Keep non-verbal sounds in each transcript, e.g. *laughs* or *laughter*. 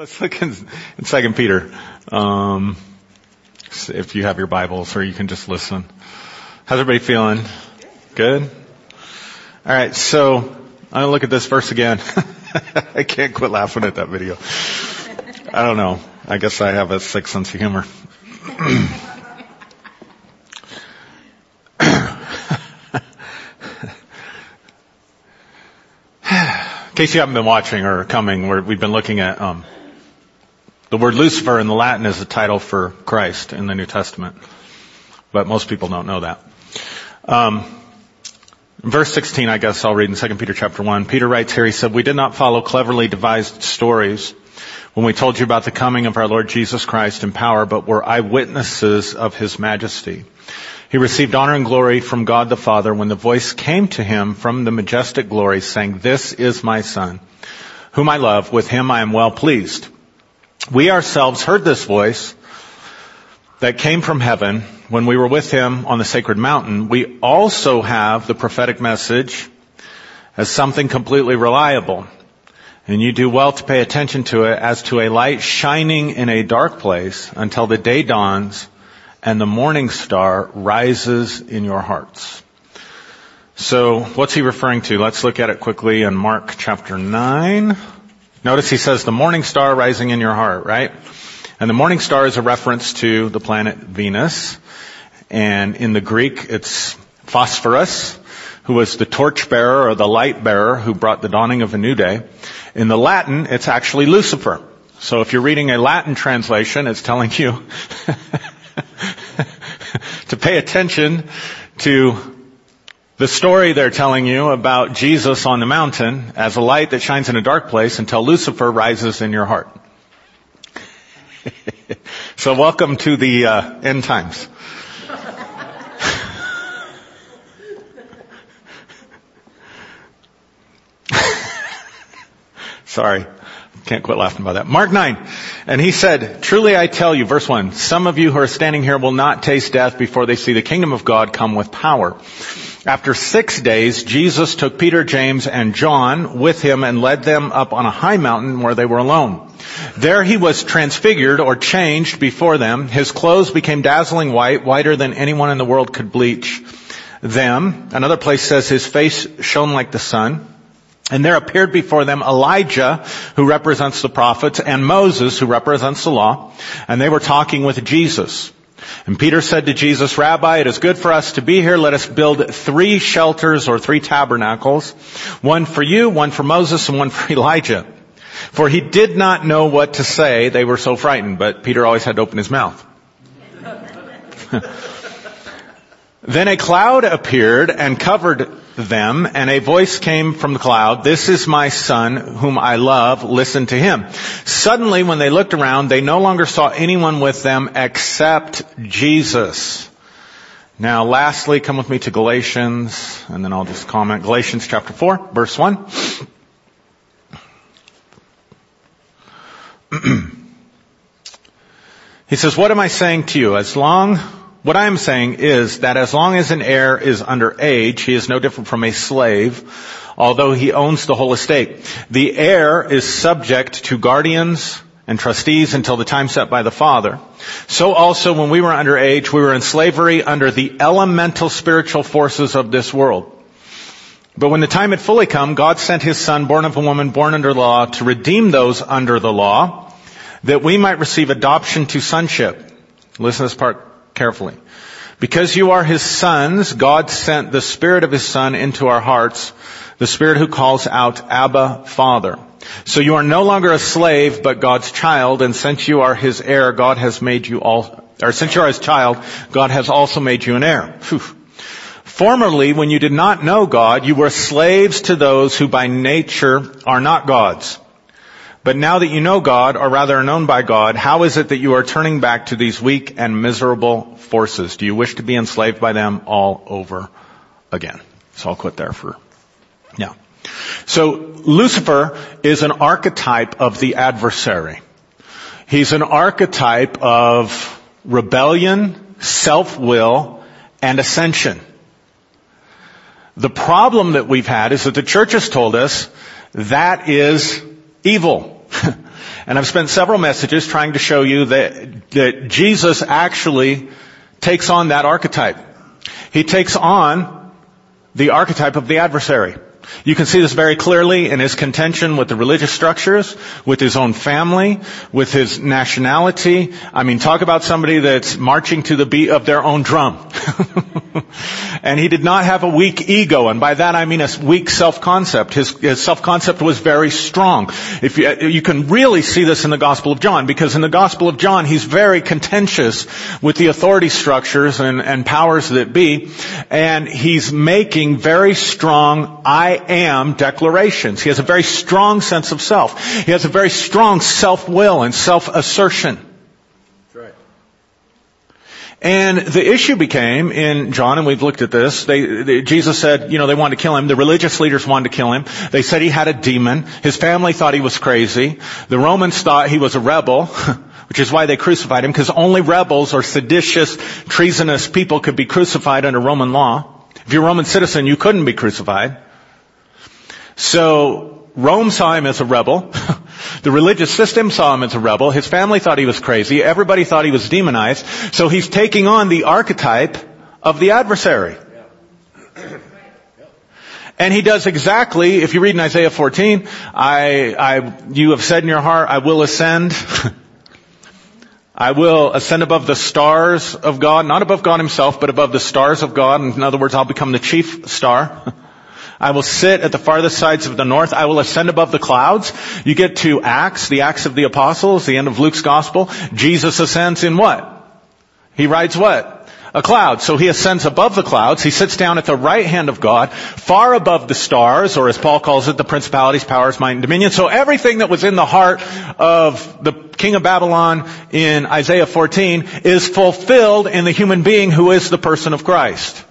Let's look in, in Second Peter. Um, if you have your Bibles, or you can just listen. How's everybody feeling? Good. All right. So I'm gonna look at this verse again. *laughs* I can't quit laughing at that video. I don't know. I guess I have a sick sense of humor. *coughs* In case you haven't been watching or coming, we've been looking at um, the word Lucifer in the Latin is the title for Christ in the New Testament, but most people don't know that. Um, verse 16, I guess I'll read in 2 Peter chapter 1. Peter writes here, he said, We did not follow cleverly devised stories when we told you about the coming of our Lord Jesus Christ in power, but were eyewitnesses of his majesty. He received honor and glory from God the Father when the voice came to him from the majestic glory saying, This is my son, whom I love. With him I am well pleased. We ourselves heard this voice that came from heaven when we were with him on the sacred mountain. We also have the prophetic message as something completely reliable. And you do well to pay attention to it as to a light shining in a dark place until the day dawns and the morning star rises in your hearts. So what's he referring to? Let's look at it quickly in Mark chapter 9. Notice he says the morning star rising in your heart, right? And the morning star is a reference to the planet Venus. And in the Greek, it's Phosphorus, who was the torchbearer or the light bearer who brought the dawning of a new day. In the Latin, it's actually Lucifer. So if you're reading a Latin translation, it's telling you *laughs* to pay attention to the story they're telling you about Jesus on the mountain as a light that shines in a dark place until Lucifer rises in your heart. *laughs* so welcome to the uh, end times. *laughs* Sorry. Can't quit laughing about that. Mark 9. And he said, truly I tell you, verse 1, some of you who are standing here will not taste death before they see the kingdom of God come with power. After six days, Jesus took Peter, James, and John with him and led them up on a high mountain where they were alone. There he was transfigured or changed before them. His clothes became dazzling white, whiter than anyone in the world could bleach them. Another place says his face shone like the sun. And there appeared before them Elijah, who represents the prophets, and Moses, who represents the law. And they were talking with Jesus. And Peter said to Jesus, Rabbi, it is good for us to be here. Let us build three shelters or three tabernacles. One for you, one for Moses, and one for Elijah. For he did not know what to say. They were so frightened, but Peter always had to open his mouth. *laughs* then a cloud appeared and covered them, and a voice came from the cloud, This is my son whom I love, listen to him. Suddenly when they looked around, they no longer saw anyone with them except Jesus. Now lastly, come with me to Galatians, and then I'll just comment. Galatians chapter 4, verse 1. *clears throat* he says, what am I saying to you? As long what I am saying is that as long as an heir is under age, he is no different from a slave, although he owns the whole estate. The heir is subject to guardians and trustees until the time set by the father. So also when we were under age, we were in slavery under the elemental spiritual forces of this world. But when the time had fully come, God sent his son, born of a woman, born under law, to redeem those under the law, that we might receive adoption to sonship. Listen to this part carefully. Because you are his sons, God sent the spirit of his son into our hearts, the spirit who calls out Abba Father. So you are no longer a slave, but God's child, and since you are his heir, God has made you all, or since you are his child, God has also made you an heir. Whew. Formerly, when you did not know God, you were slaves to those who by nature are not God's. But now that you know God, or rather are known by God, how is it that you are turning back to these weak and miserable forces? Do you wish to be enslaved by them all over again? So I'll quit there for now. So Lucifer is an archetype of the adversary. He's an archetype of rebellion, self-will, and ascension. The problem that we've had is that the church has told us that is evil. *laughs* And I've spent several messages trying to show you that, that Jesus actually takes on that archetype. He takes on the archetype of the adversary. You can see this very clearly in his contention with the religious structures, with his own family, with his nationality. I mean, talk about somebody that's marching to the beat of their own drum. *laughs* and he did not have a weak ego, and by that I mean a weak self-concept. His, his self-concept was very strong. If you, you can really see this in the Gospel of John, because in the Gospel of John, he's very contentious with the authority structures and, and powers that be, and he's making very strong I am declarations. He has a very strong sense of self. He has a very strong self-will and self-assertion. And the issue became in John, and we've looked at this. They, they, Jesus said, you know, they wanted to kill him. The religious leaders wanted to kill him. They said he had a demon. His family thought he was crazy. The Romans thought he was a rebel, *laughs* which is why they crucified him, because only rebels or seditious, treasonous people could be crucified under Roman law. If you're a Roman citizen, you couldn't be crucified. So Rome saw him as a rebel. *laughs* the religious system saw him as a rebel. His family thought he was crazy. Everybody thought he was demonized. So he's taking on the archetype of the adversary. *clears throat* And he does exactly, if you read in Isaiah 14, I, I, you have said in your heart, I will ascend. *laughs* I will ascend above the stars of God, not above God himself, but above the stars of God. In other words, I'll become the chief star. *laughs* I will sit at the farthest sides of the north. I will ascend above the clouds. You get to Acts, the Acts of the Apostles, the end of Luke's Gospel. Jesus ascends in what? He rides what? a cloud. So he ascends above the clouds. He sits down at the right hand of God, far above the stars, or as Paul calls it, the principalities, powers, might, and dominion. So everything that was in the heart of the king of Babylon in Isaiah 14 is fulfilled in the human being who is the person of Christ.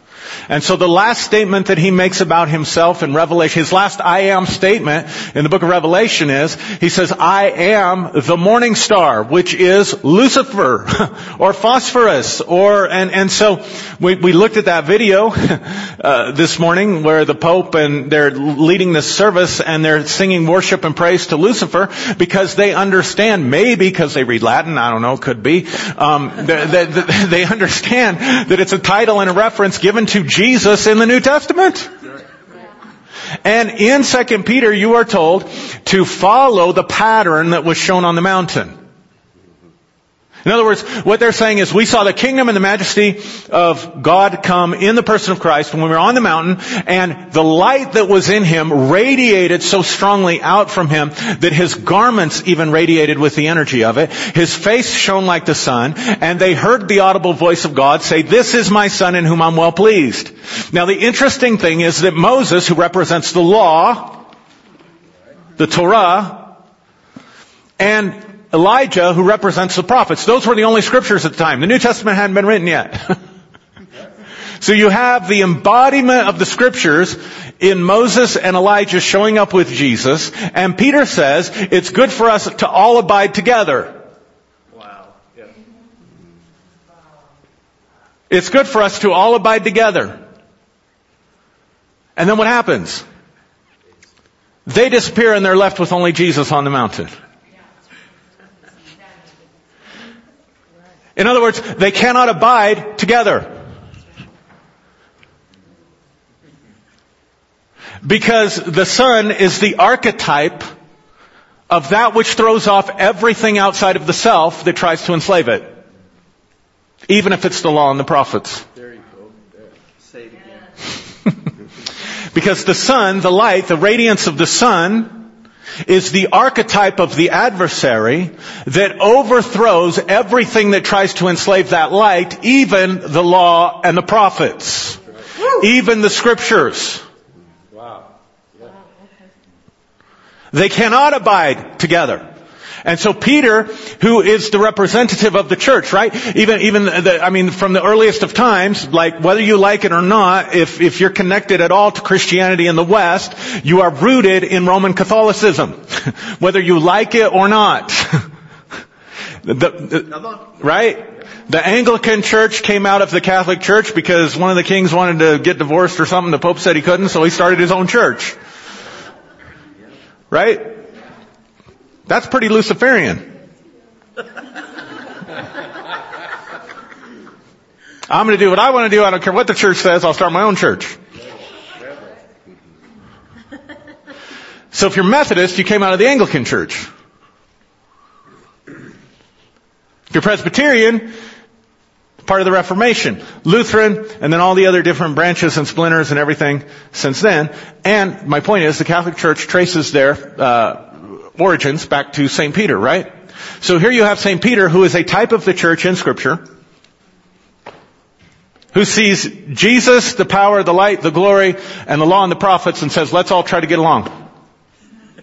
And so the last statement that he makes about himself in Revelation, his last I am statement in the book of Revelation is, he says, I am the morning star, which is Lucifer, *laughs* or phosphorus, or, and, and so we, we looked at that video, *laughs* uh, this morning where the Pope and they're leading this service and they're singing worship and praise to Lucifer because they understand, maybe because they read Latin, I don't know, could be, um, they, they, they understand that it's a title and a reference given to Jesus in the New Testament. And in 2 Peter, you are told to follow the pattern that was shown on the mountain. In other words, what they're saying is we saw the kingdom and the majesty of God come in the person of Christ when we were on the mountain and the light that was in him radiated so strongly out from him that his garments even radiated with the energy of it. His face shone like the sun and they heard the audible voice of God say, this is my son in whom I'm well pleased. Now the interesting thing is that Moses, who represents the law, the Torah, and Elijah, who represents the prophets. Those were the only scriptures at the time. The New Testament hadn't been written yet. *laughs* so you have the embodiment of the scriptures in Moses and Elijah showing up with Jesus, and Peter says it's good for us to all abide together. Wow. It's good for us to all abide together. And then what happens? They disappear and they're left with only Jesus on the mountain. In other words, they cannot abide together. Because the Son is the archetype of that which throws off everything outside of the self that tries to enslave it. Even if it's the law and the prophets. There you go. There. Say it again. *laughs* because the sun, the light, the radiance of the sun is the archetype of the adversary that overthrows everything that tries to enslave that light, even the law and the prophets, even the scriptures. They cannot abide together. And so Peter, who is the representative of the church, right? Even, even the, I mean, from the earliest of times, like whether you like it or not, if, if you're connected at all to Christianity in the West, you are rooted in Roman Catholicism. *laughs* whether you like it or not. *laughs* the, the, right? The Anglican Church came out of the Catholic Church because one of the kings wanted to get divorced or something. The Pope said he couldn't, so he started his own church. Right? That's pretty Luciferian. I'm going to do what I want to do. I don't care what the church says. I'll start my own church. So if you're Methodist, you came out of the Anglican church. If you're Presbyterian, part of the Reformation. Lutheran, and then all the other different branches and splinters and everything since then. And my point is, the Catholic Church traces their uh, origins back to St. Peter, right? So here you have St. Peter, who is a type of the church in Scripture, who sees Jesus, the power, the light, the glory, and the law and the prophets, and says, let's all try to get along.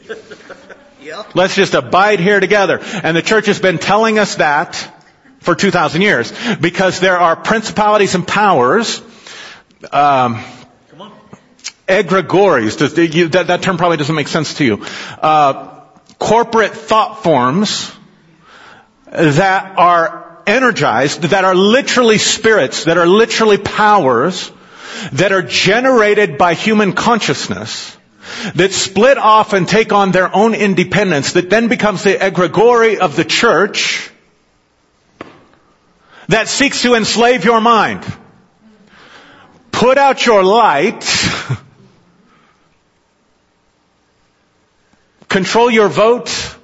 *laughs* Let's just abide here together. And the church has been telling us that for 2,000 years because there are principalities and powers, um, egregores. That, that, term probably doesn't make sense to you. Uh, corporate thought forms that are energized, that are literally spirits, that are literally powers, that are generated by human consciousness, that split off and take on their own independence, that then becomes the egregore of the church, that seeks to enslave your mind. Put out your light. *laughs* Control your vote.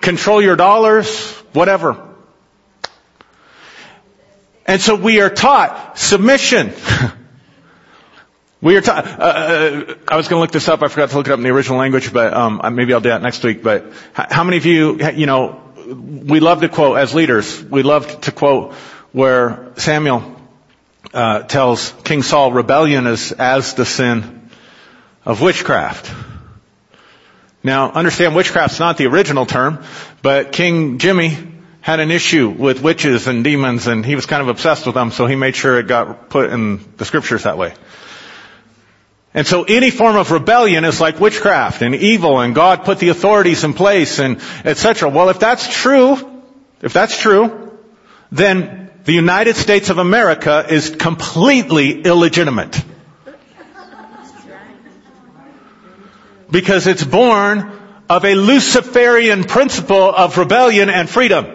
Control your dollars. Whatever. And so we are taught submission. *laughs* we are taught. Uh, uh, I was going to look this up. I forgot to look it up in the original language, but um, maybe I'll do that next week. But how many of you, you know, we love to quote as leaders. We love to quote where Samuel uh, tells King Saul, "Rebellion is as the sin of witchcraft." Now, understand witchcraft's not the original term, but King Jimmy had an issue with witches and demons, and he was kind of obsessed with them, so he made sure it got put in the scriptures that way. And so any form of rebellion is like witchcraft and evil and God put the authorities in place and etc. Well, if that's true, if that's true, then the United States of America is completely illegitimate. Because it's born of a Luciferian principle of rebellion and freedom.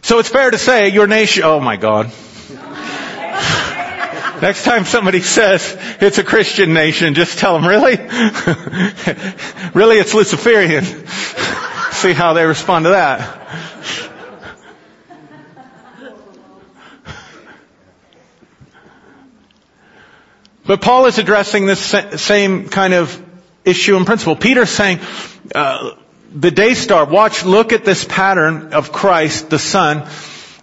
So it's fair to say your nation, oh my God. *laughs* Next time somebody says it's a Christian nation, just tell them, really? *laughs* really, it's Luciferian. *laughs* See how they respond to that. But Paul is addressing this same kind of issue and principle. Peter's saying, uh, the day star, watch, look at this pattern of Christ, the Son,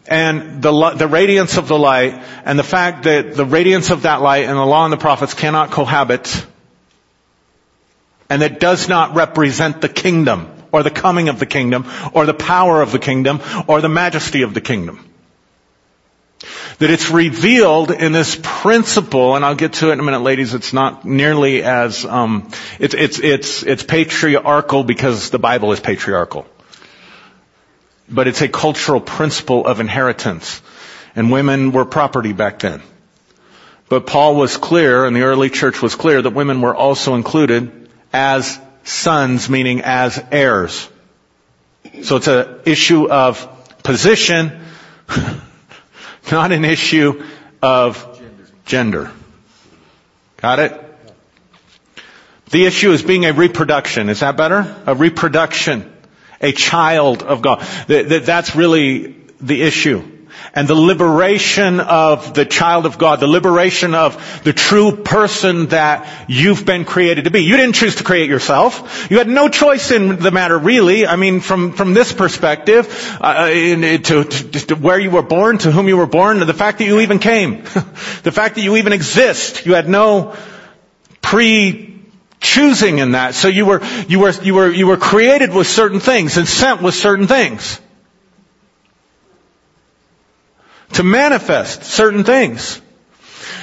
and the, the radiance of the light, and the fact that the radiance of that light and the law and the prophets cannot cohabit, and that does not represent the kingdom, or the coming of the kingdom, or the power of the kingdom, or the majesty of the kingdom that it's revealed in this principle, and I'll get to it in a minute, ladies. It's not nearly as um, it's it's it's it's patriarchal because the Bible is patriarchal, but it's a cultural principle of inheritance, and women were property back then. But Paul was clear, and the early church was clear that women were also included as sons, meaning as heirs. So it's an issue of position not an issue of gender. Got it? The issue is being a reproduction. Is that better? A reproduction. A child of God. That's really the issue and the liberation of the child of God, the liberation of the true person that you've been created to be. You didn't choose to create yourself. You had no choice in the matter, really. I mean, from from this perspective, uh, in, to, to, to, where you were born, to whom you were born, to the fact that you even came, *laughs* the fact that you even exist. You had no pre choosing in that. So you were you were you were you were created with certain things and sent with certain things. To manifest certain things.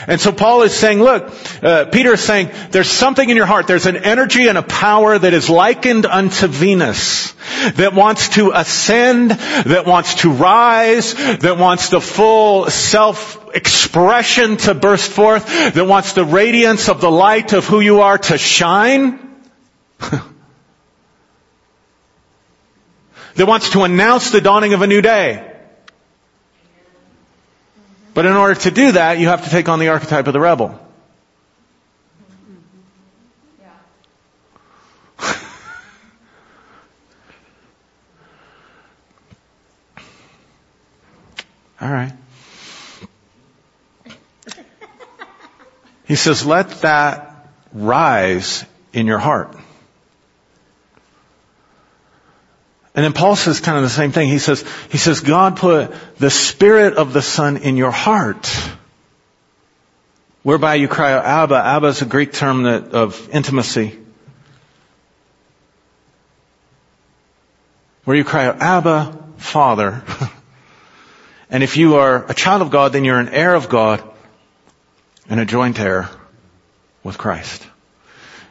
And so Paul is saying, look, uh, Peter is saying, there's something in your heart. There's an energy and a power that is likened unto Venus, that wants to ascend, that wants to rise, that wants the full self-expression to burst forth, that wants the radiance of the light of who you are to shine. *laughs* that wants to announce the dawning of a new day. But in order to do that, you have to take on the archetype of the rebel. *laughs* All right. He says, let that rise in your heart. And then Paul says kind of the same thing. He says, he says, God put the spirit of the Son in your heart, whereby you cry Abba. Abba is a Greek term that, of intimacy. Where you cry Abba, Father. *laughs* and if you are a child of God, then you're an heir of God and a joint heir with Christ.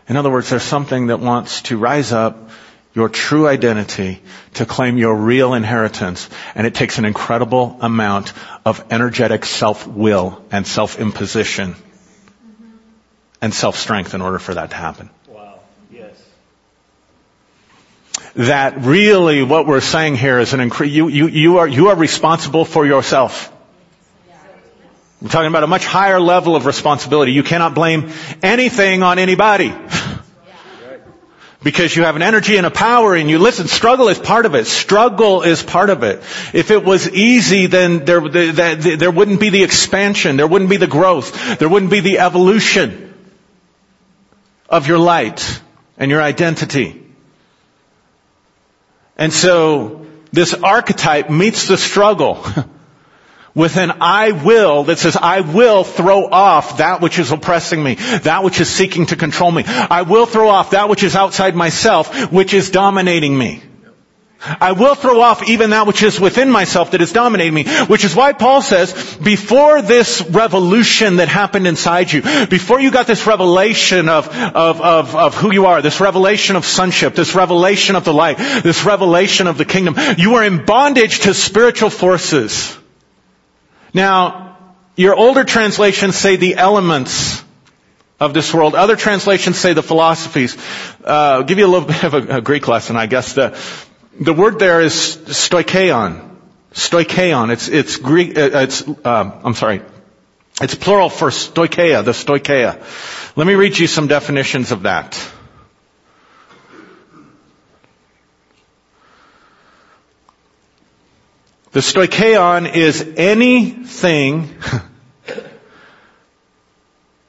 In other words, there's something that wants to rise up your true identity to claim your real inheritance. And it takes an incredible amount of energetic self-will and self-imposition and self-strength in order for that to happen. Wow. Yes. That really what we're saying here is an incre- you, you, you are, you are responsible for yourself. We're talking about a much higher level of responsibility. You cannot blame anything on anybody *laughs* because you have an energy and a power in you. Listen, struggle is part of it. Struggle is part of it. If it was easy, then there, there, there wouldn't be the expansion. There wouldn't be the growth. There wouldn't be the evolution of your light and your identity. And so, this archetype meets the struggle. *laughs* with an I will that says, I will throw off that which is oppressing me, that which is seeking to control me. I will throw off that which is outside myself, which is dominating me. I will throw off even that which is within myself that is dominating me, which is why Paul says, before this revolution that happened inside you, before you got this revelation of, of, of, of who you are, this revelation of sonship, this revelation of the light, this revelation of the kingdom, you were in bondage to spiritual forces now, your older translations say the elements of this world. Other translations say the philosophies. Uh, I'll give you a little *laughs* bit of a, a Greek lesson, I guess. The, the word there is stoicheon. Stoicheon. It's, it's Greek, uh, it's, uh, I'm sorry. It's plural for stoicheia, the stoicheia. Let me read you some definitions of that. The stoicheon is anything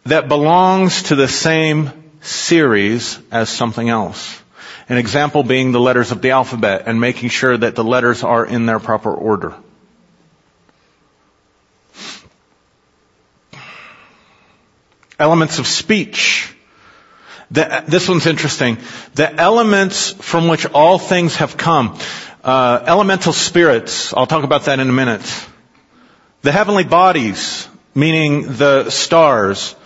that belongs to the same series as something else. An example being the letters of the alphabet and making sure that the letters are in their proper order. Elements of speech. The, this one's interesting. The elements from which all things have come. Uh, elemental spirits, I'll talk about that in a minute. The heavenly bodies, meaning the stars,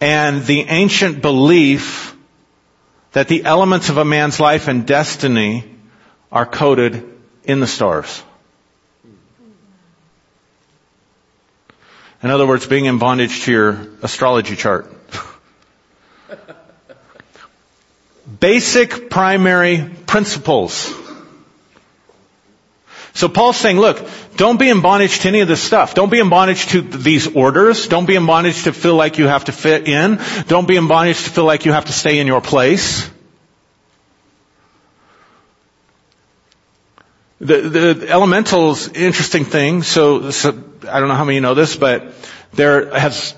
and the ancient belief that the elements of a man's life and destiny are coded in the stars. In other words, being in bondage to your astrology chart. *laughs* Basic primary principles so Paul's saying, look, don't be in bondage to any of this stuff. Don't be in bondage to these orders. Don't be in bondage to feel like you have to fit in. Don't be in bondage to feel like you have to stay in your place. The, the elementals, interesting thing. So, so I don't know how many know this, but there has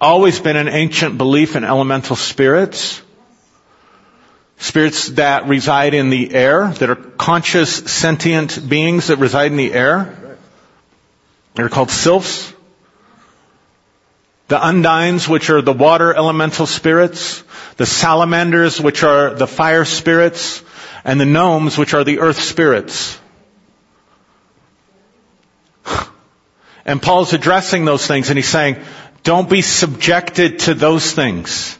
always been an ancient belief in elemental spirits. Spirits that reside in the air, that are conscious, sentient beings that reside in the air. They're called sylphs. The undines, which are the water elemental spirits. The salamanders, which are the fire spirits. And the gnomes, which are the earth spirits. And Paul's addressing those things and he's saying, Don't be subjected to those things.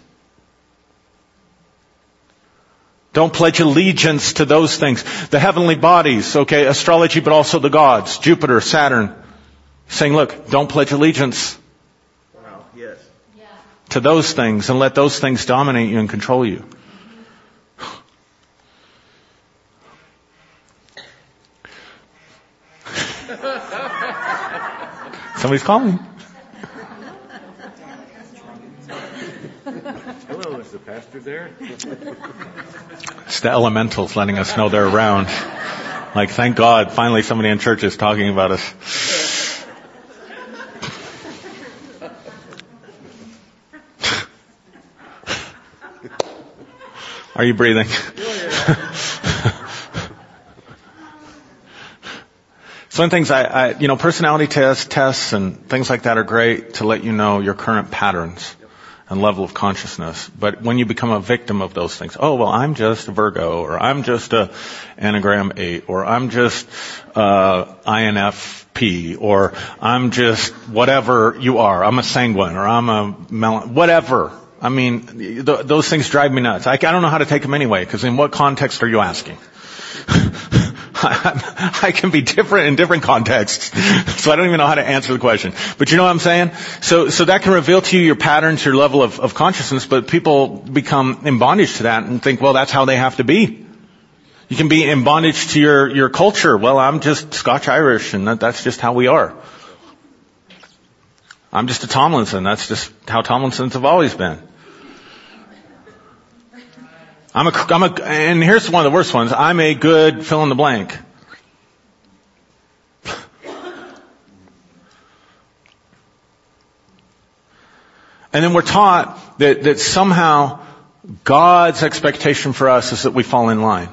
Don't pledge allegiance to those things. The heavenly bodies, okay, astrology, but also the gods, Jupiter, Saturn, saying, look, don't pledge allegiance to those things and let those things dominate you and control you. *laughs* Somebody's calling. There? It's the elementals letting us know they're around. Like, thank God, finally somebody in church is talking about us. Are you breathing? Some things I, I, you know, personality tests, tests and things like that are great to let you know your current patterns and level of consciousness. But when you become a victim of those things, oh well, I'm just a Virgo, or I'm just a Enneagram 8, or I'm just uh, INFP, or I'm just whatever you are. I'm a sanguine, or I'm a mel- whatever. I mean, th- those things drive me nuts. I, I don't know how to take them anyway, because in what context are you asking? *laughs* *laughs* I can be different in different contexts, *laughs* so I don't even know how to answer the question. But you know what I'm saying? So, so that can reveal to you your patterns, your level of, of consciousness, but people become in bondage to that and think, well, that's how they have to be. You can be in bondage to your, your culture. Well, I'm just Scotch-Irish and that, that's just how we are. I'm just a Tomlinson. That's just how Tomlinsons have always been. I'm a, I'm a, and here's one of the worst ones. I'm a good fill in the blank. And then we're taught that, that somehow God's expectation for us is that we fall in line.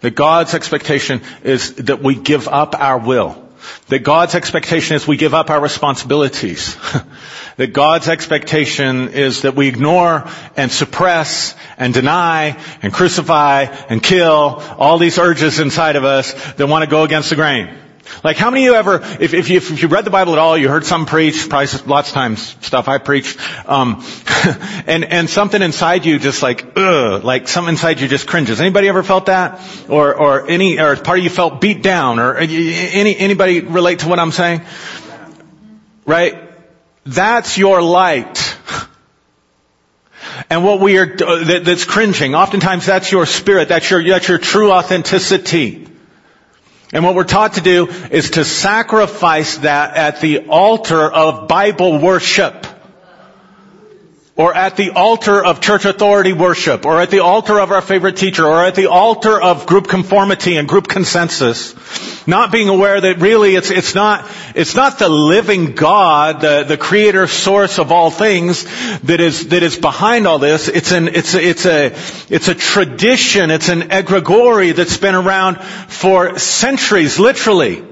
That God's expectation is that we give up our will. That God's expectation is we give up our responsibilities. *laughs* that God's expectation is that we ignore and suppress and deny and crucify and kill all these urges inside of us that want to go against the grain. Like how many of you ever, if, if, you, if you read the Bible at all, you heard some preach, probably lots of times stuff I preached, um, *laughs* and, and something inside you just like, ugh, like something inside you just cringes. Anybody ever felt that? Or, or any, or part of you felt beat down? Or any, anybody relate to what I'm saying? Right? That's your light. And what we are, that, that's cringing, oftentimes that's your spirit, that's your, that's your true authenticity. And what we're taught to do is to sacrifice that at the altar of Bible worship. Or at the altar of church authority worship, or at the altar of our favorite teacher, or at the altar of group conformity and group consensus. Not being aware that really it's, it's not, it's not the living God, the, the creator source of all things that is, that is behind all this. It's an, it's a, it's a, it's a tradition, it's an egregore that's been around for centuries, literally.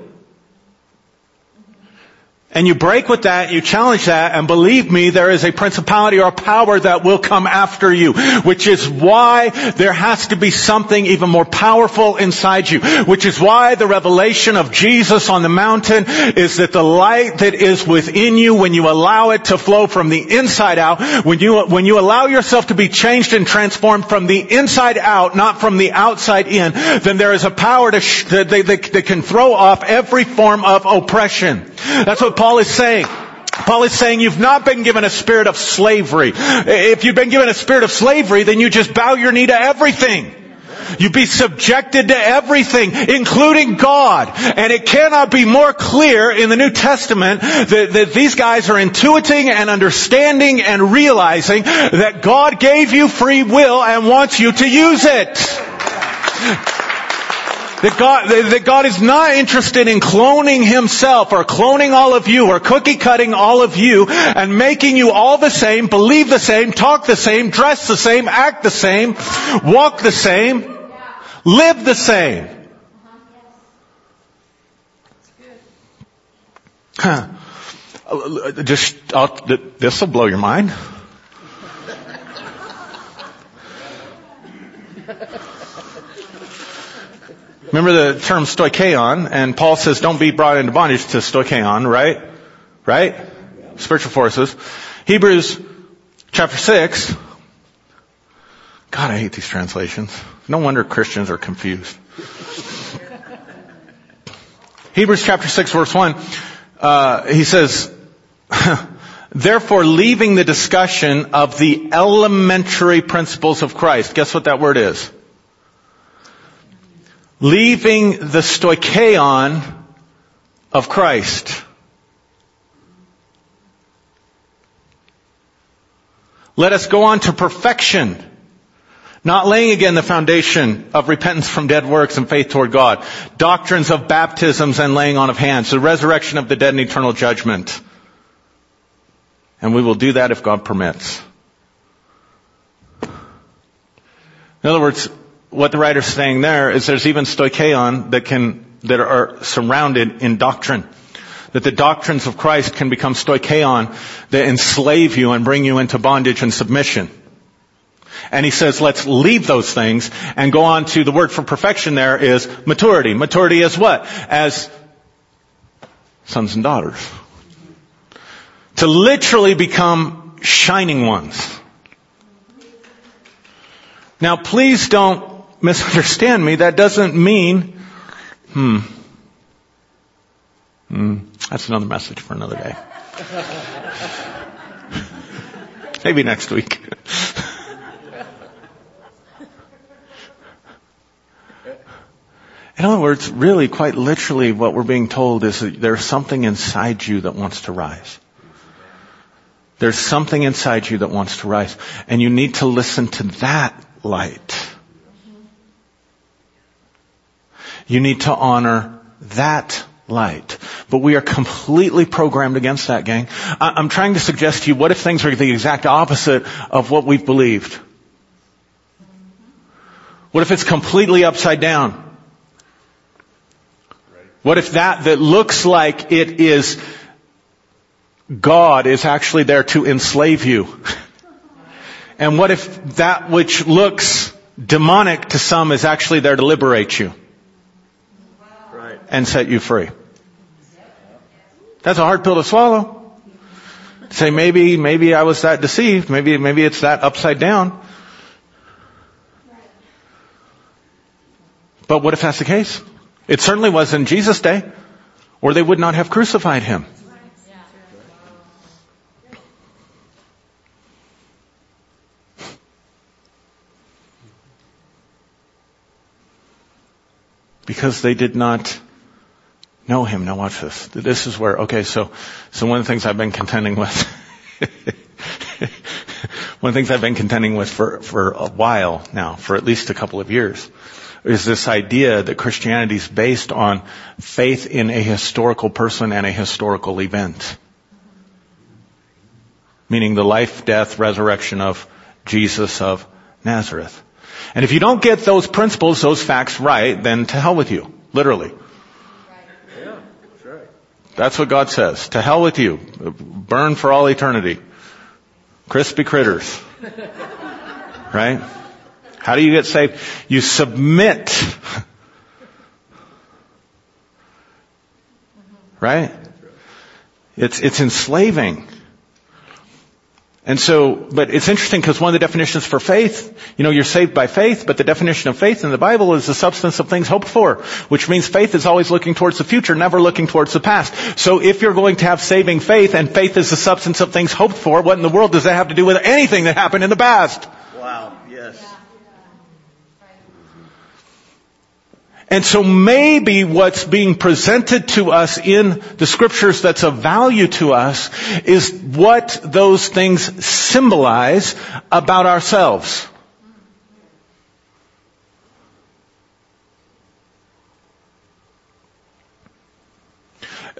And you break with that, you challenge that, and believe me, there is a principality or a power that will come after you. Which is why there has to be something even more powerful inside you. Which is why the revelation of Jesus on the mountain is that the light that is within you, when you allow it to flow from the inside out, when you, when you allow yourself to be changed and transformed from the inside out, not from the outside in, then there is a power to sh- that, they, they, that can throw off every form of oppression. That's what Paul is saying. Paul is saying you've not been given a spirit of slavery. If you've been given a spirit of slavery, then you just bow your knee to everything. You be subjected to everything, including God. And it cannot be more clear in the New Testament that, that these guys are intuiting and understanding and realizing that God gave you free will and wants you to use it. That God, that God is not interested in cloning himself or cloning all of you or cookie cutting all of you and making you all the same, believe the same, talk the same, dress the same, act the same, walk the same, live the same. Huh. Just, this will blow your mind. Remember the term stoicheon, and Paul says don't be brought into bondage to stoicheon, right? Right? Spiritual forces. Hebrews chapter 6. God, I hate these translations. No wonder Christians are confused. *laughs* Hebrews chapter 6 verse 1, uh, he says, *laughs* Therefore, leaving the discussion of the elementary principles of Christ. Guess what that word is? Leaving the stoicheon of Christ. Let us go on to perfection. Not laying again the foundation of repentance from dead works and faith toward God. Doctrines of baptisms and laying on of hands. The resurrection of the dead and eternal judgment. And we will do that if God permits. In other words, what the writer's saying there is there's even stoicheon that can, that are surrounded in doctrine. That the doctrines of Christ can become stoicheon that enslave you and bring you into bondage and submission. And he says, let's leave those things and go on to the word for perfection there is maturity. Maturity is what? As sons and daughters to literally become shining ones. Now please don't misunderstand me. That doesn't mean, hmm, hmm, that's another message for another day. *laughs* Maybe next week. In other words, really, quite literally, what we're being told is that there's something inside you that wants to rise. There's something inside you that wants to rise. And you need to listen to that light. You need to honor that light. But we are completely programmed against that, gang. I'm trying to suggest to you, what if things are the exact opposite of what we've believed? What if it's completely upside down? What if that that looks like it is God is actually there to enslave you? *laughs* And what if that which looks demonic to some is actually there to liberate you? And set you free. That's a hard pill to swallow. Say maybe, maybe I was that deceived. Maybe, maybe it's that upside down. But what if that's the case? It certainly was in Jesus' day, or they would not have crucified him. because they did not know him. Now watch this. This is where, okay, so, so one of the things I've been contending with, *laughs* one of the things I've been contending with for, for a while now, for at least a couple of years, is this idea that Christianity is based on faith in a historical person and a historical event. Meaning the life, death, resurrection of Jesus of Nazareth. And if you don't get those principles, those facts right, then to hell with you. Literally. That's. That's what God says. To hell with you. Burn for all eternity. Crispy critters. *laughs* Right? How do you get saved? You submit. Mm-hmm. Right? It's, it's enslaving. And so, but it's interesting because one of the definitions for faith, you know, you're saved by faith, but the definition of faith in the Bible is the substance of things hoped for, which means faith is always looking towards the future, never looking towards the past. So if you're going to have saving faith and faith is the substance of things hoped for, what in the world does that have to do with anything that happened in the past? Wow, yes. And so maybe what's being presented to us in the scriptures that's of value to us is what those things symbolize about ourselves.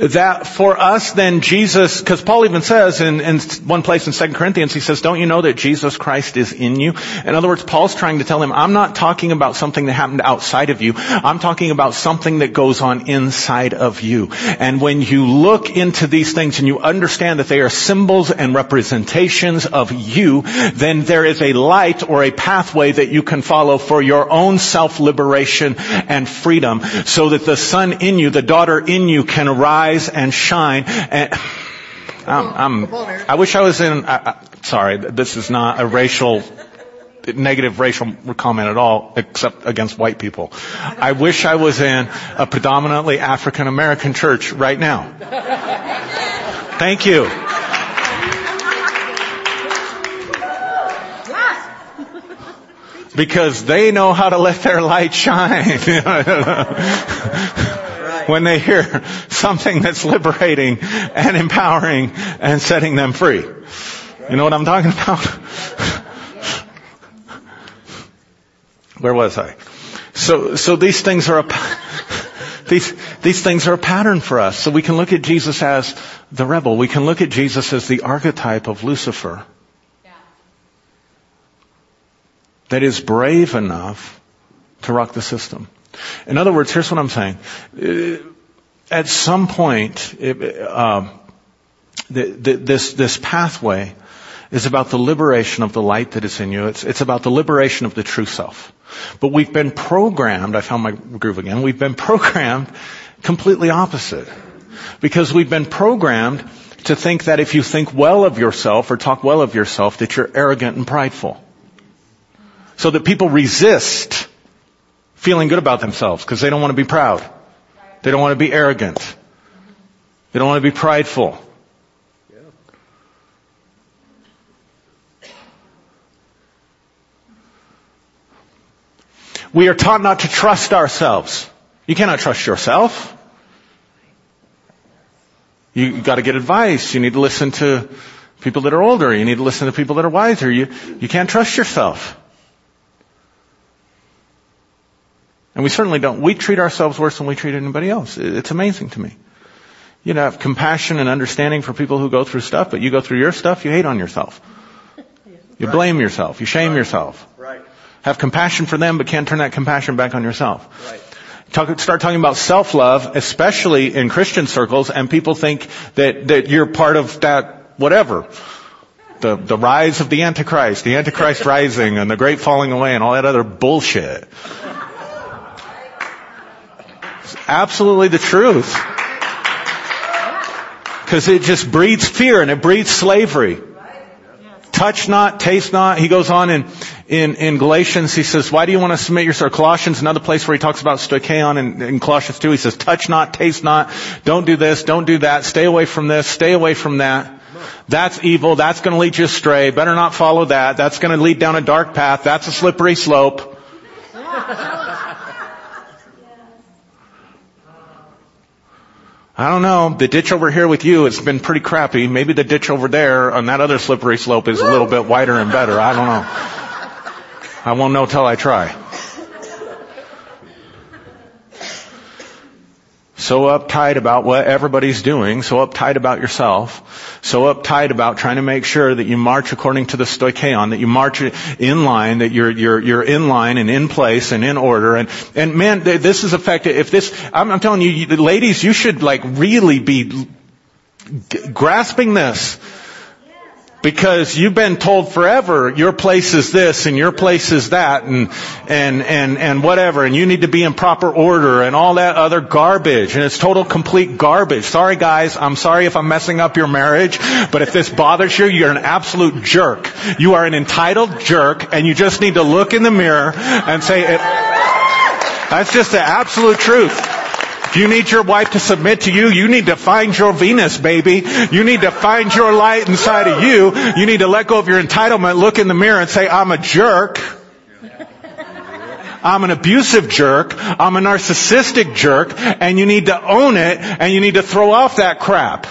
That for us then Jesus, because Paul even says in, in one place in 2 Corinthians, he says, don't you know that Jesus Christ is in you? In other words, Paul's trying to tell him, I'm not talking about something that happened outside of you. I'm talking about something that goes on inside of you. And when you look into these things and you understand that they are symbols and representations of you, then there is a light or a pathway that you can follow for your own self-liberation and freedom so that the son in you, the daughter in you can arise and shine. And I'm, I'm, I wish I was in, I, I, sorry, this is not a racial, negative racial comment at all, except against white people. I wish I was in a predominantly African American church right now. Thank you. Because they know how to let their light shine. *laughs* when they hear something that's liberating and empowering and setting them free. You know what I'm talking about? Where was I? So, so these things are a, these, these things are a pattern for us. So we can look at Jesus as the rebel. We can look at Jesus as the archetype of Lucifer. That is brave enough to rock the system. In other words, here's what I'm saying. Uh, at some point, it, uh, this, this pathway is about the liberation of the light that is in you. It's, it's about the liberation of the true self. But we've been programmed, I found my groove again, we've been programmed completely opposite. Because we've been programmed to think that if you think well of yourself or talk well of yourself, that you're arrogant and prideful. So that people resist feeling good about themselves because they don't want to be proud. They don't want to be arrogant. They don't want to be prideful. We are taught not to trust ourselves. You cannot trust yourself. You got to get advice. You need to listen to people that are older. You need to listen to people that are wiser. You, you can't trust yourself. And we certainly don't. We treat ourselves worse than we treat anybody else. It's amazing to me. You know, have compassion and understanding for people who go through stuff, but you go through your stuff, you hate on yourself. You blame yourself. You shame right. yourself. Right. Have compassion for them, but can't turn that compassion back on yourself. Right. Talk, start talking about self-love, especially in Christian circles, and people think that, that you're part of that whatever. The, the rise of the Antichrist, the Antichrist *laughs* rising, and the great falling away, and all that other bullshit. It's absolutely the truth. Because it just breeds fear and it breeds slavery touch not, taste not. He goes on in, in, in Galatians, he says, why do you want to submit yourself? Colossians, another place where he talks about stoicheion in, in Colossians 2, he says, touch not, taste not, don't do this, don't do that, stay away from this, stay away from that. That's evil, that's gonna lead you astray, better not follow that, that's gonna lead down a dark path, that's a slippery slope. I don't know. The ditch over here with you, it's been pretty crappy. Maybe the ditch over there on that other slippery slope is a little bit wider and better. I don't know. I won't know till I try. So uptight about what everybody's doing, so uptight about yourself, so uptight about trying to make sure that you march according to the stoicheion, that you march in line, that you're, you're, you're in line and in place and in order. And, and man, this is effective. If this, I'm, I'm telling you, ladies, you should like really be grasping this because you've been told forever your place is this and your place is that and and and and whatever and you need to be in proper order and all that other garbage and it's total complete garbage. Sorry guys, I'm sorry if I'm messing up your marriage, but if this bothers you, you're an absolute jerk. You are an entitled jerk and you just need to look in the mirror and say it. That's just the absolute truth. If you need your wife to submit to you, you need to find your Venus, baby. You need to find your light inside of you. You need to let go of your entitlement, look in the mirror and say, I'm a jerk. I'm an abusive jerk. I'm a narcissistic jerk. And you need to own it and you need to throw off that crap.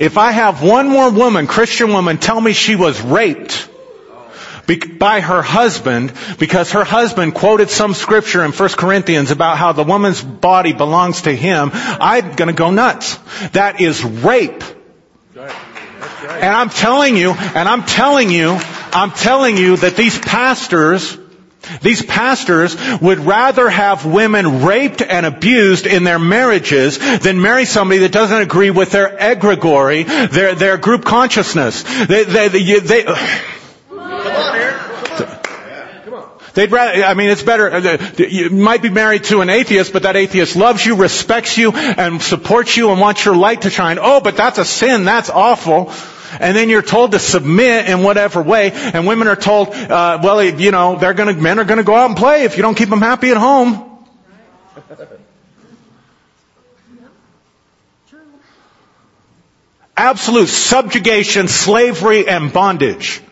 If I have one more woman, Christian woman, tell me she was raped, by her husband because her husband quoted some scripture in 1 Corinthians about how the woman's body belongs to him, I'm gonna go nuts. That is rape. And I'm telling you, and I'm telling you, I'm telling you that these pastors, these pastors would rather have women raped and abused in their marriages than marry somebody that doesn't agree with their egregory, their, their group consciousness. They, they, they, they They'd rather, I mean, it's better, uh, you might be married to an atheist, but that atheist loves you, respects you, and supports you and wants your light to shine. Oh, but that's a sin, that's awful. And then you're told to submit in whatever way, and women are told, uh, well, you know, they're gonna, men are gonna go out and play if you don't keep them happy at home. Absolute subjugation, slavery, and bondage.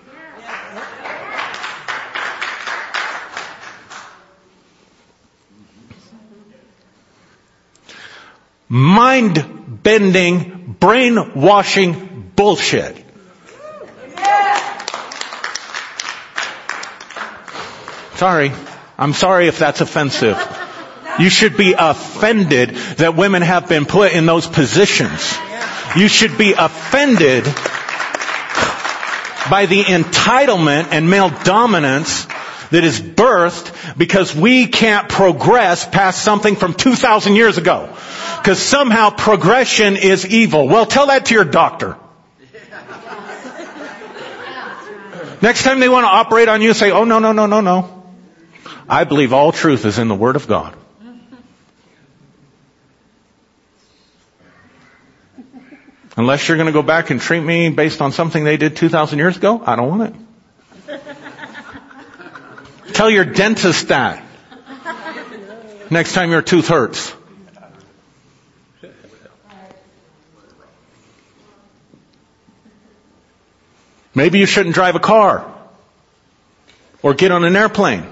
Mind bending, brainwashing bullshit. Sorry. I'm sorry if that's offensive. You should be offended that women have been put in those positions. You should be offended by the entitlement and male dominance that is birthed because we can't progress past something from 2,000 years ago. Because somehow progression is evil. Well, tell that to your doctor. Next time they want to operate on you, say, oh no, no, no, no, no. I believe all truth is in the Word of God. Unless you're going to go back and treat me based on something they did 2,000 years ago, I don't want it. Tell your dentist that. Next time your tooth hurts. Maybe you shouldn't drive a car. Or get on an airplane.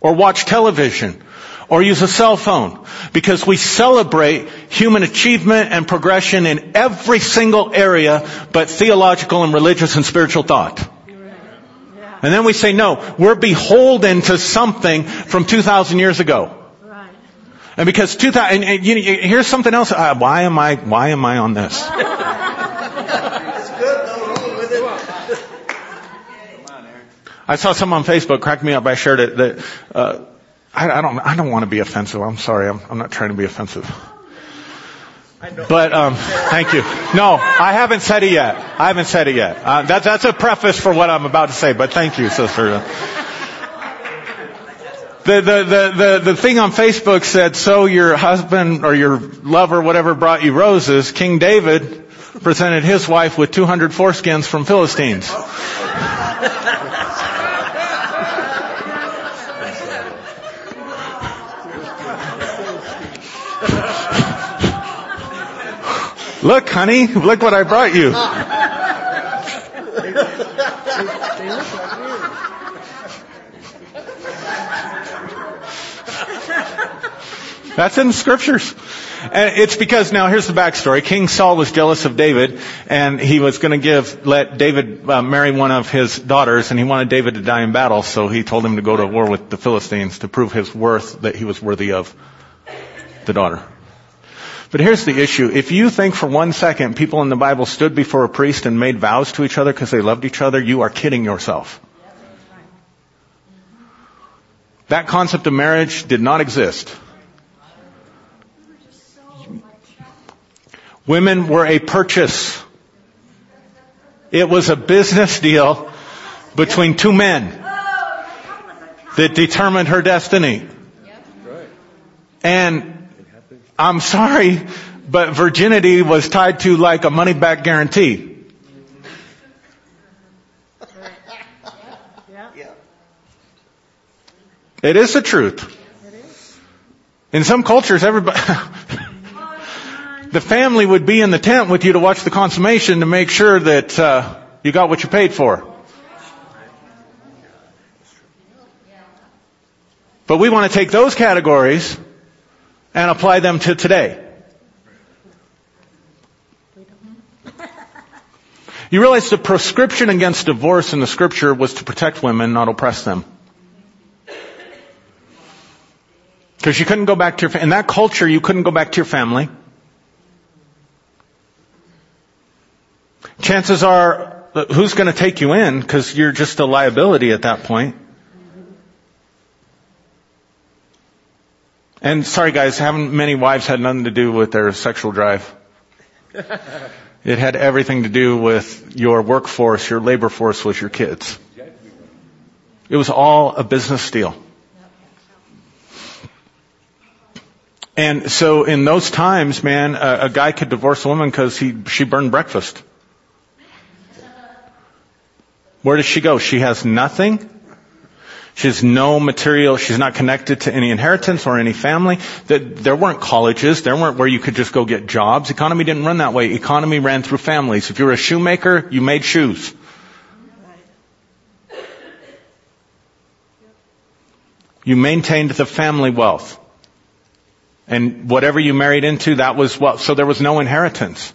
Or watch television or use a cell phone because we celebrate human achievement and progression in every single area but theological and religious and spiritual thought. And then we say, no, we're beholden to something from 2,000 years ago. Right. And because 2000, and, and, you here's something else. Uh, why am I, why am I on this? *laughs* I saw someone on Facebook crack me up. I shared it that, uh, I, I, don't, I don't want to be offensive. I'm sorry. I'm, I'm not trying to be offensive. But um, thank you. No, I haven't said it yet. I haven't said it yet. Uh, that, that's a preface for what I'm about to say. But thank you, sister. The, the, the, the, the thing on Facebook said, so your husband or your lover, whatever, brought you roses. King David presented his wife with 200 foreskins from Philistines. *laughs* Look, honey, look what I brought you. That's in the scriptures. And it's because now here's the backstory. King Saul was jealous of David and he was going to give, let David uh, marry one of his daughters and he wanted David to die in battle so he told him to go to war with the Philistines to prove his worth that he was worthy of the daughter. But here's the issue. If you think for one second people in the Bible stood before a priest and made vows to each other because they loved each other, you are kidding yourself. That concept of marriage did not exist. Women were a purchase. It was a business deal between two men that determined her destiny. And I'm sorry, but virginity was tied to like a money back guarantee. It is the truth. In some cultures, everybody, *laughs* the family would be in the tent with you to watch the consummation to make sure that uh, you got what you paid for. But we want to take those categories and apply them to today. You realize the prescription against divorce in the scripture was to protect women, not oppress them. Because you couldn't go back to your, in that culture, you couldn't go back to your family. Chances are, who's to take you in? Because you're just a liability at that point. And sorry guys, having many wives had nothing to do with their sexual drive. *laughs* It had everything to do with your workforce, your labor force was your kids. It was all a business deal. And so in those times, man, a, a guy could divorce a woman because he she burned breakfast. Where does she go? She has nothing. She has no material. She's not connected to any inheritance or any family. There weren't colleges. There weren't where you could just go get jobs. Economy didn't run that way. Economy ran through families. If you were a shoemaker, you made shoes. You maintained the family wealth. And whatever you married into, that was what, so there was no inheritance.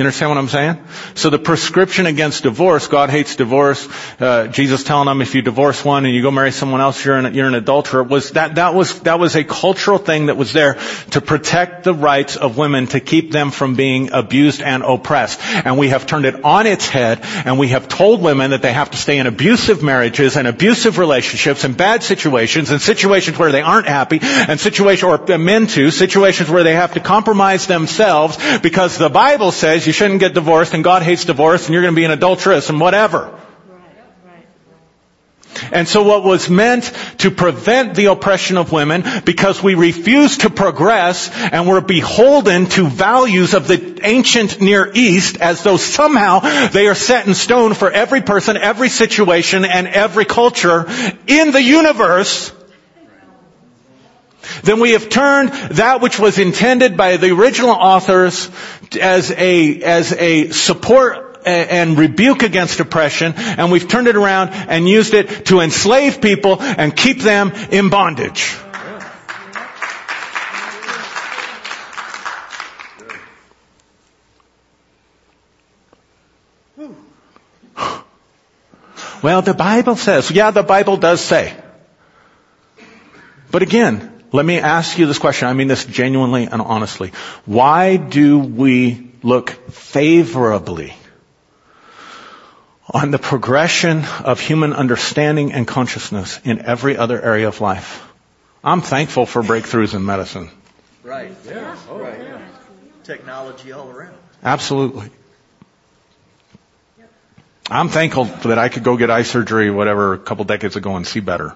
You understand what I'm saying? So the prescription against divorce, God hates divorce. Uh, Jesus telling them if you divorce one and you go marry someone else, you're an, you're an adulterer. Was that that was that was a cultural thing that was there to protect the rights of women, to keep them from being abused and oppressed. And we have turned it on its head, and we have told women that they have to stay in abusive marriages and abusive relationships and bad situations and situations where they aren't happy and situations or men too situations where they have to compromise themselves because the Bible says you shouldn't get divorced and God hates divorce and you're going to be an adulteress and whatever. And so what was meant to prevent the oppression of women because we refuse to progress and we're beholden to values of the ancient Near East as though somehow they are set in stone for every person, every situation, and every culture in the universe then we have turned that which was intended by the original authors as a, as a support and rebuke against oppression, and we've turned it around and used it to enslave people and keep them in bondage. Well, the Bible says, yeah, the Bible does say. But again, let me ask you this question. I mean this genuinely and honestly. Why do we look favorably on the progression of human understanding and consciousness in every other area of life? I'm thankful for breakthroughs in medicine. Right. Yeah. Oh, right. Yeah. Technology all around. Absolutely. I'm thankful that I could go get eye surgery, whatever, a couple decades ago and see better.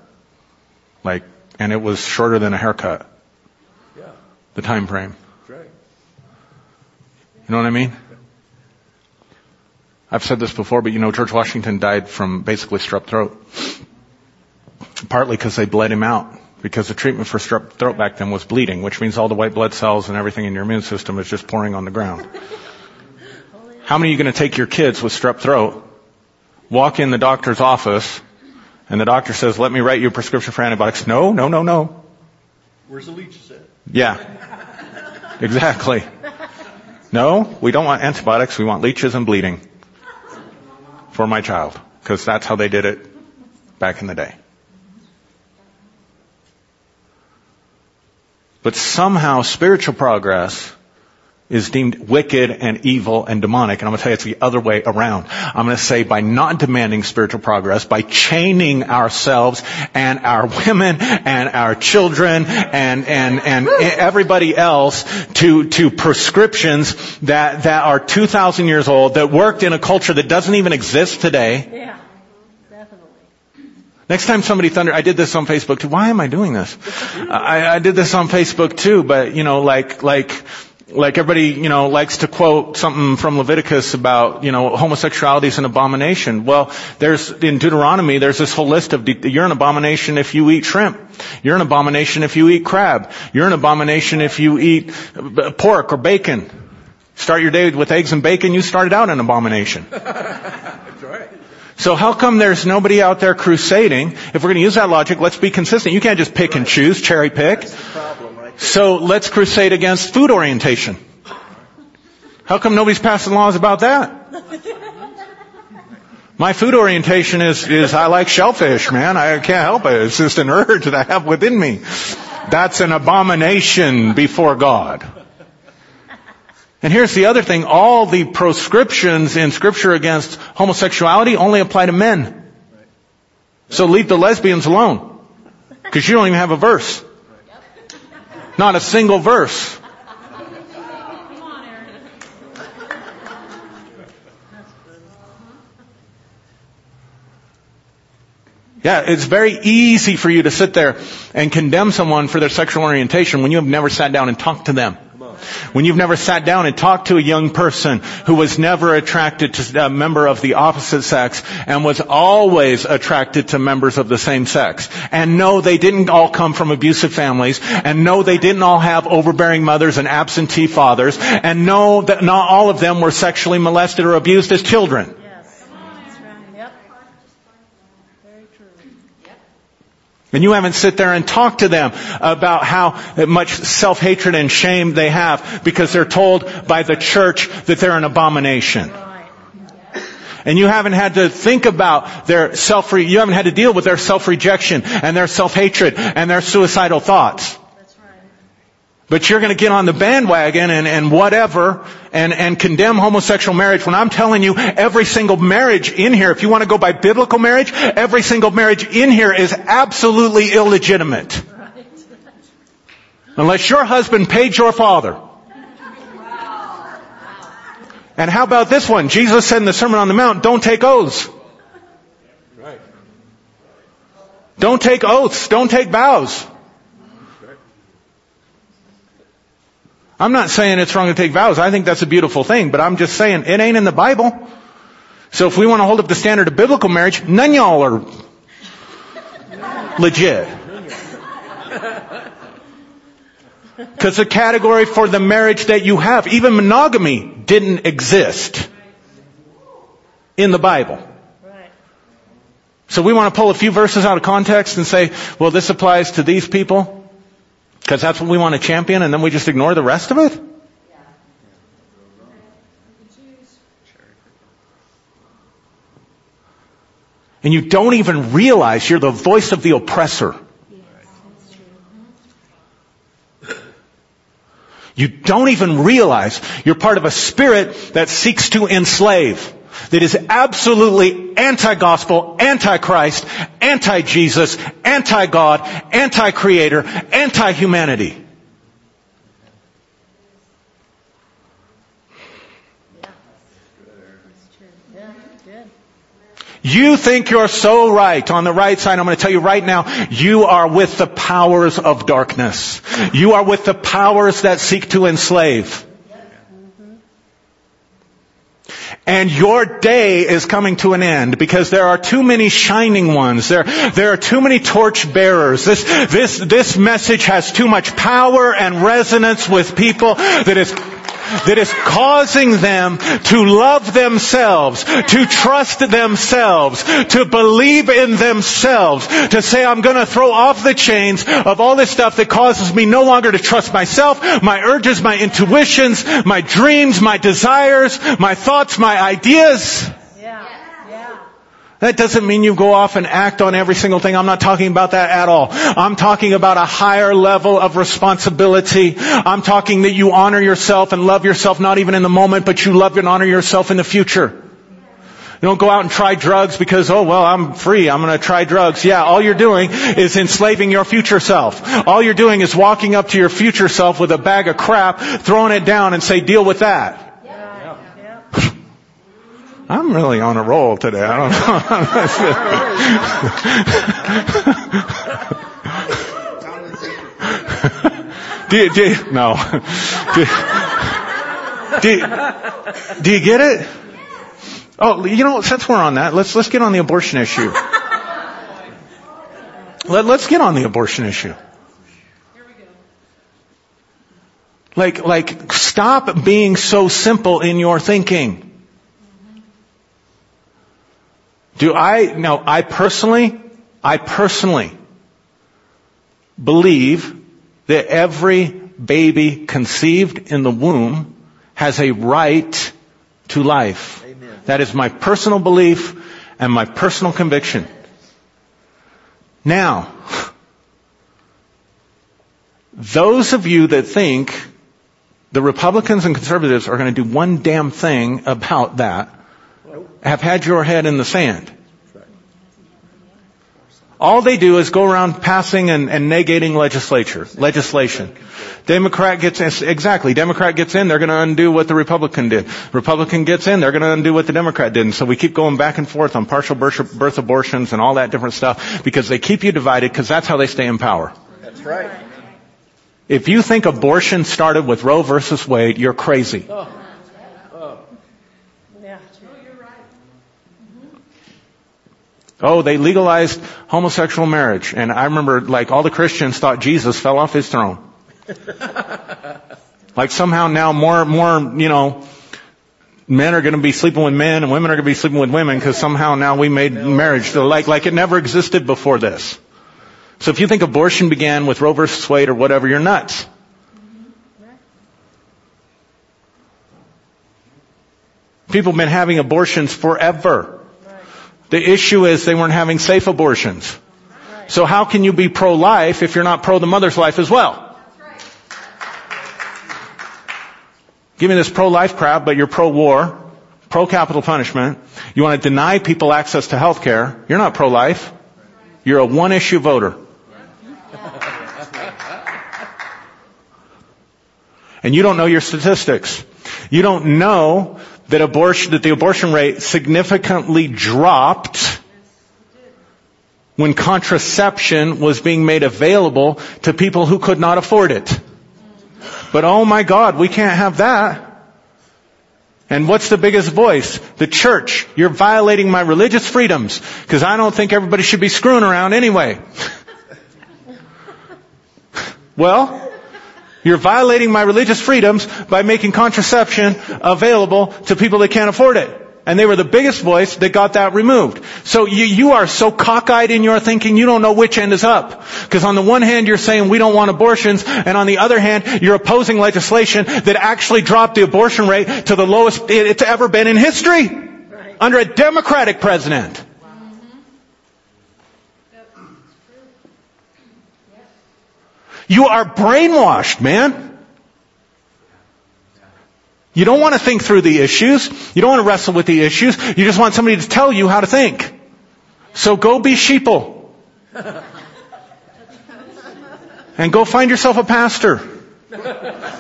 Like, and it was shorter than a haircut. Yeah. The time frame. Right. You know what I mean? I've said this before, but you know, George Washington died from basically strep throat. Partly because they bled him out. Because the treatment for strep throat back then was bleeding, which means all the white blood cells and everything in your immune system is just pouring on the ground. *laughs* How many are you going to take your kids with strep throat, walk in the doctor's office, and the doctor says, let me write you a prescription for antibiotics. No, no, no, no. Where's the leech at? Yeah. Exactly. No, we don't want antibiotics. We want leeches and bleeding for my child. Because that's how they did it back in the day. But somehow spiritual progress is deemed wicked and evil and demonic. And I'm going to tell you it's the other way around. I'm going to say by not demanding spiritual progress, by chaining ourselves and our women and our children and, and, and everybody else to, to prescriptions that, that are 2,000 years old, that worked in a culture that doesn't even exist today. Yeah. Definitely. Next time somebody thunder, I did this on Facebook too. Why am I doing this? I, I did this on Facebook too, but you know, like, like, like everybody, you know, likes to quote something from Leviticus about, you know, homosexuality is an abomination. Well, there's, in Deuteronomy, there's this whole list of, you're an abomination if you eat shrimp. You're an abomination if you eat crab. You're an abomination if you eat uh, pork or bacon. Start your day with eggs and bacon, you started out an abomination. *laughs* That's right. So how come there's nobody out there crusading? If we're going to use that logic, let's be consistent. You can't just pick and choose, cherry pick. So let's crusade against food orientation. How come nobody's passing laws about that? My food orientation is, is I like shellfish, man. I can't help it. It's just an urge that I have within me. That's an abomination before God. And here's the other thing. All the proscriptions in scripture against homosexuality only apply to men. So leave the lesbians alone. Cause you don't even have a verse. Not a single verse. Yeah, it's very easy for you to sit there and condemn someone for their sexual orientation when you have never sat down and talked to them. When you've never sat down and talked to a young person who was never attracted to a member of the opposite sex and was always attracted to members of the same sex. And no, they didn't all come from abusive families. And no, they didn't all have overbearing mothers and absentee fathers. And no, that not all of them were sexually molested or abused as children. Yes. That's right. Yep. Very true. And you haven't sit there and talked to them about how much self-hatred and shame they have because they're told by the church that they're an abomination. And you haven't had to think about their self, you haven't had to deal with their self-rejection and their self-hatred and their suicidal thoughts. That's right. But you're going to get on the bandwagon and, and whatever and, and condemn homosexual marriage when I'm telling you every single marriage in here, if you want to go by biblical marriage, every single marriage in here is absolutely illegitimate. *laughs* Unless your husband paid your father. And how about this one? Jesus said in the Sermon on the Mount, don't take oaths. Right. Don't take oaths. Don't take vows. I'm not saying it's wrong to take vows. I think that's a beautiful thing, but I'm just saying it ain't in the Bible. So if we want to hold up the standard of biblical marriage, none of y'all are legit. Because the category for the marriage that you have, even monogamy, didn't exist in the Bible. So we want to pull a few verses out of context and say, well, this applies to these people because that's what we want to champion and then we just ignore the rest of it? And you don't even realize you're the voice of the oppressor. You don't even realize you're part of a spirit that seeks to enslave. That is absolutely anti-gospel, anti-Christ, anti-Jesus, anti-God, anti-creator, anti-humanity. You think you're so right. On the right side, I'm going to tell you right now, you are with the powers of darkness. You are with the powers that seek to enslave. And your day is coming to an end because there are too many shining ones. There, there are too many torch bearers. This, this, this message has too much power and resonance with people that is that is causing them to love themselves, to trust themselves, to believe in themselves, to say, I'm gonna throw off the chains of all this stuff that causes me no longer to trust myself, my urges, my intuitions, my dreams, my desires, my thoughts, my ideas. That doesn't mean you go off and act on every single thing. I'm not talking about that at all. I'm talking about a higher level of responsibility. I'm talking that you honor yourself and love yourself not even in the moment, but you love and honor yourself in the future. You don't go out and try drugs because, oh well, I'm free. I'm gonna try drugs. Yeah, all you're doing is enslaving your future self. All you're doing is walking up to your future self with a bag of crap, throwing it down and say, deal with that. I'm really on a roll today. I don't know. *laughs* do, you, do you, no. Do, do, you- do you get it? Oh, you know, since we're on that, let's let's get on the abortion issue. Let, let's get on the abortion issue. Like, like, stop being so simple in your thinking. Do I, no, I personally, I personally believe that every baby conceived in the womb has a right to life. Amen. That is my personal belief and my personal conviction. Now, those of you that think the Republicans and conservatives are going to do one damn thing about that have had your head in the sand. All they do is go around passing and, and negating legislature, legislation. Democrat gets in, exactly. Democrat gets in, they're going to undo what the Republican did. Republican gets in, they're going to undo what the Democrat did. And so we keep going back and forth on partial birth, birth abortions and all that different stuff because they keep you divided because that's how they stay in power. That's right. If you think abortion started with Roe versus Wade, you're crazy. Oh. Oh, they legalized homosexual marriage. And I remember like all the Christians thought Jesus fell off his throne. *laughs* like somehow now more, more, you know, men are going to be sleeping with men and women are going to be sleeping with women because somehow now we made marriage like, like it never existed before this. So if you think abortion began with Roe versus Wade or whatever, you're nuts. People have been having abortions forever. The issue is they weren't having safe abortions. So how can you be pro-life if you're not pro the mother's life as well? Give me this pro-life crap, but you're pro-war, pro-capital punishment. You want to deny people access to health care. You're not pro-life. You're a one-issue voter. And you don't know your statistics. You don't know that abortion, that the abortion rate significantly dropped when contraception was being made available to people who could not afford it. But oh my God, we can't have that. And what's the biggest voice? The church. You're violating my religious freedoms because I don't think everybody should be screwing around anyway. *laughs* well, you're violating my religious freedoms by making contraception available to people that can't afford it. And they were the biggest voice that got that removed. So you, you are so cockeyed in your thinking, you don't know which end is up. Because on the one hand, you're saying we don't want abortions, and on the other hand, you're opposing legislation that actually dropped the abortion rate to the lowest it's ever been in history. Right. Under a Democratic president. You are brainwashed, man. You don't want to think through the issues. You don't want to wrestle with the issues. You just want somebody to tell you how to think. So go be sheeple. *laughs* And go find yourself a pastor. Oh.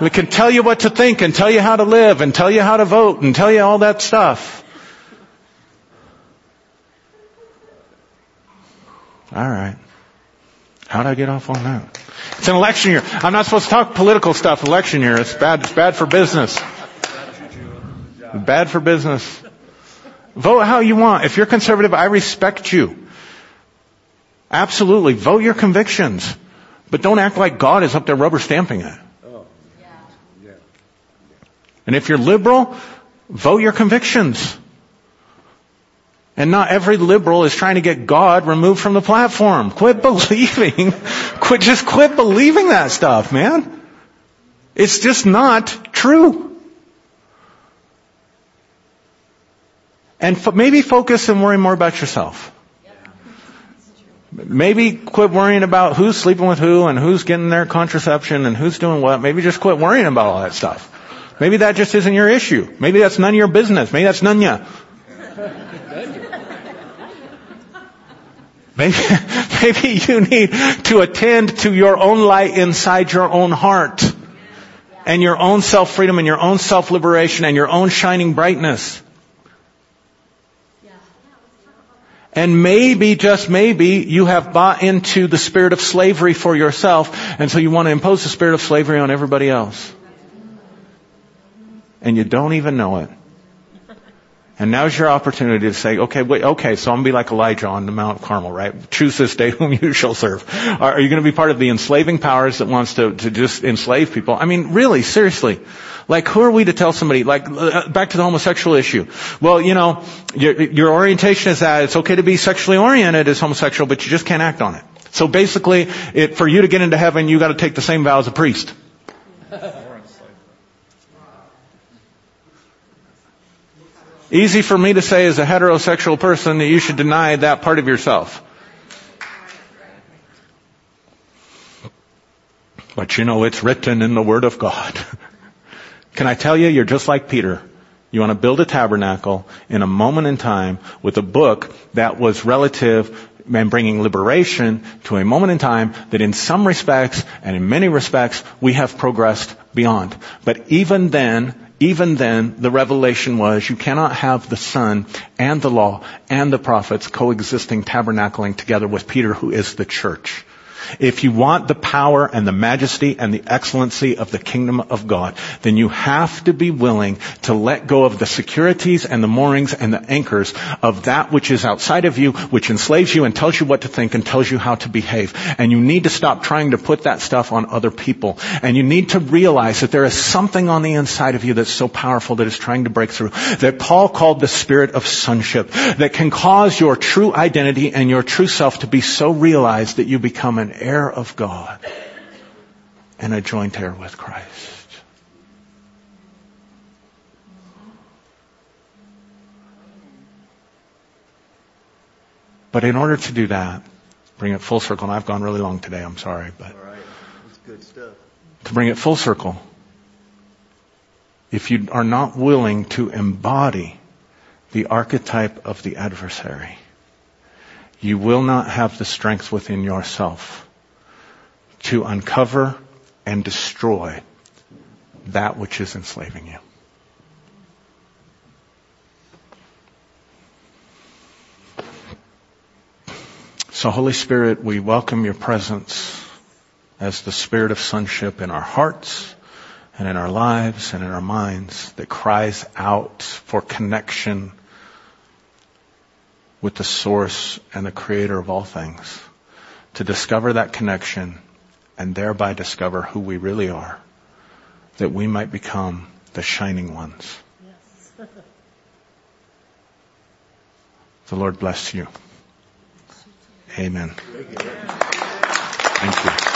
We can tell you what to think and tell you how to live and tell you how to vote and tell you all that stuff. All right. How did I get off on that? It's an election year. I'm not supposed to talk political stuff election year. It's bad. It's bad for business. Bad for business. Vote how you want. If you're conservative, I respect you. Absolutely. Vote your convictions. But don't act like God is up there rubber stamping it. Oh. And if you're liberal, vote your convictions. And not every liberal is trying to get God removed from the platform. Quit *laughs* believing, quit, just quit believing that stuff, man. It's just not true. And fo- maybe focus and worry more about yourself. Maybe quit worrying about who's sleeping with who and who's getting their contraception and who's doing what. Maybe just quit worrying about all that stuff. Maybe that just isn't your issue. Maybe that's none of your business. Maybe that's none ya. Maybe, *laughs* maybe you need to attend to your own light inside your own heart and your own self-freedom and your own self-liberation and your own shining brightness. And maybe, just maybe, you have bought into the spirit of slavery for yourself, and so you want to impose the spirit of slavery on everybody else. And you don't even know it. And now's your opportunity to say, okay, wait, okay, so I'm gonna be like Elijah on the Mount Carmel, right? Choose this day *laughs* whom you shall serve. Are, are you gonna be part of the enslaving powers that wants to, to just enslave people? I mean, really, seriously. Like, who are we to tell somebody, like, uh, back to the homosexual issue. Well, you know, your, your orientation is that it's okay to be sexually oriented as homosexual, but you just can't act on it. So basically, it, for you to get into heaven, you gotta take the same vow as a priest. Easy for me to say as a heterosexual person that you should deny that part of yourself. But you know, it's written in the Word of God. *laughs* Can I tell you, you're just like Peter. You want to build a tabernacle in a moment in time with a book that was relative and bringing liberation to a moment in time that in some respects and in many respects we have progressed beyond. But even then, even then, the revelation was you cannot have the Son and the law and the prophets coexisting, tabernacling together with Peter who is the church. If you want the power and the majesty and the excellency of the kingdom of God, then you have to be willing to let go of the securities and the moorings and the anchors of that which is outside of you, which enslaves you and tells you what to think and tells you how to behave. And you need to stop trying to put that stuff on other people. And you need to realize that there is something on the inside of you that's so powerful that is trying to break through. That Paul called the spirit of sonship that can cause your true identity and your true self to be so realized that you become an heir of God and a joint heir with Christ. But in order to do that, bring it full circle, and I've gone really long today, I'm sorry, but All right. That's good stuff. to bring it full circle, if you are not willing to embody the archetype of the adversary, you will not have the strength within yourself to uncover and destroy that which is enslaving you. So Holy Spirit, we welcome your presence as the spirit of sonship in our hearts and in our lives and in our minds that cries out for connection with the source and the creator of all things. To discover that connection and thereby discover who we really are. That we might become the shining ones. The Lord bless you. Amen. Thank you.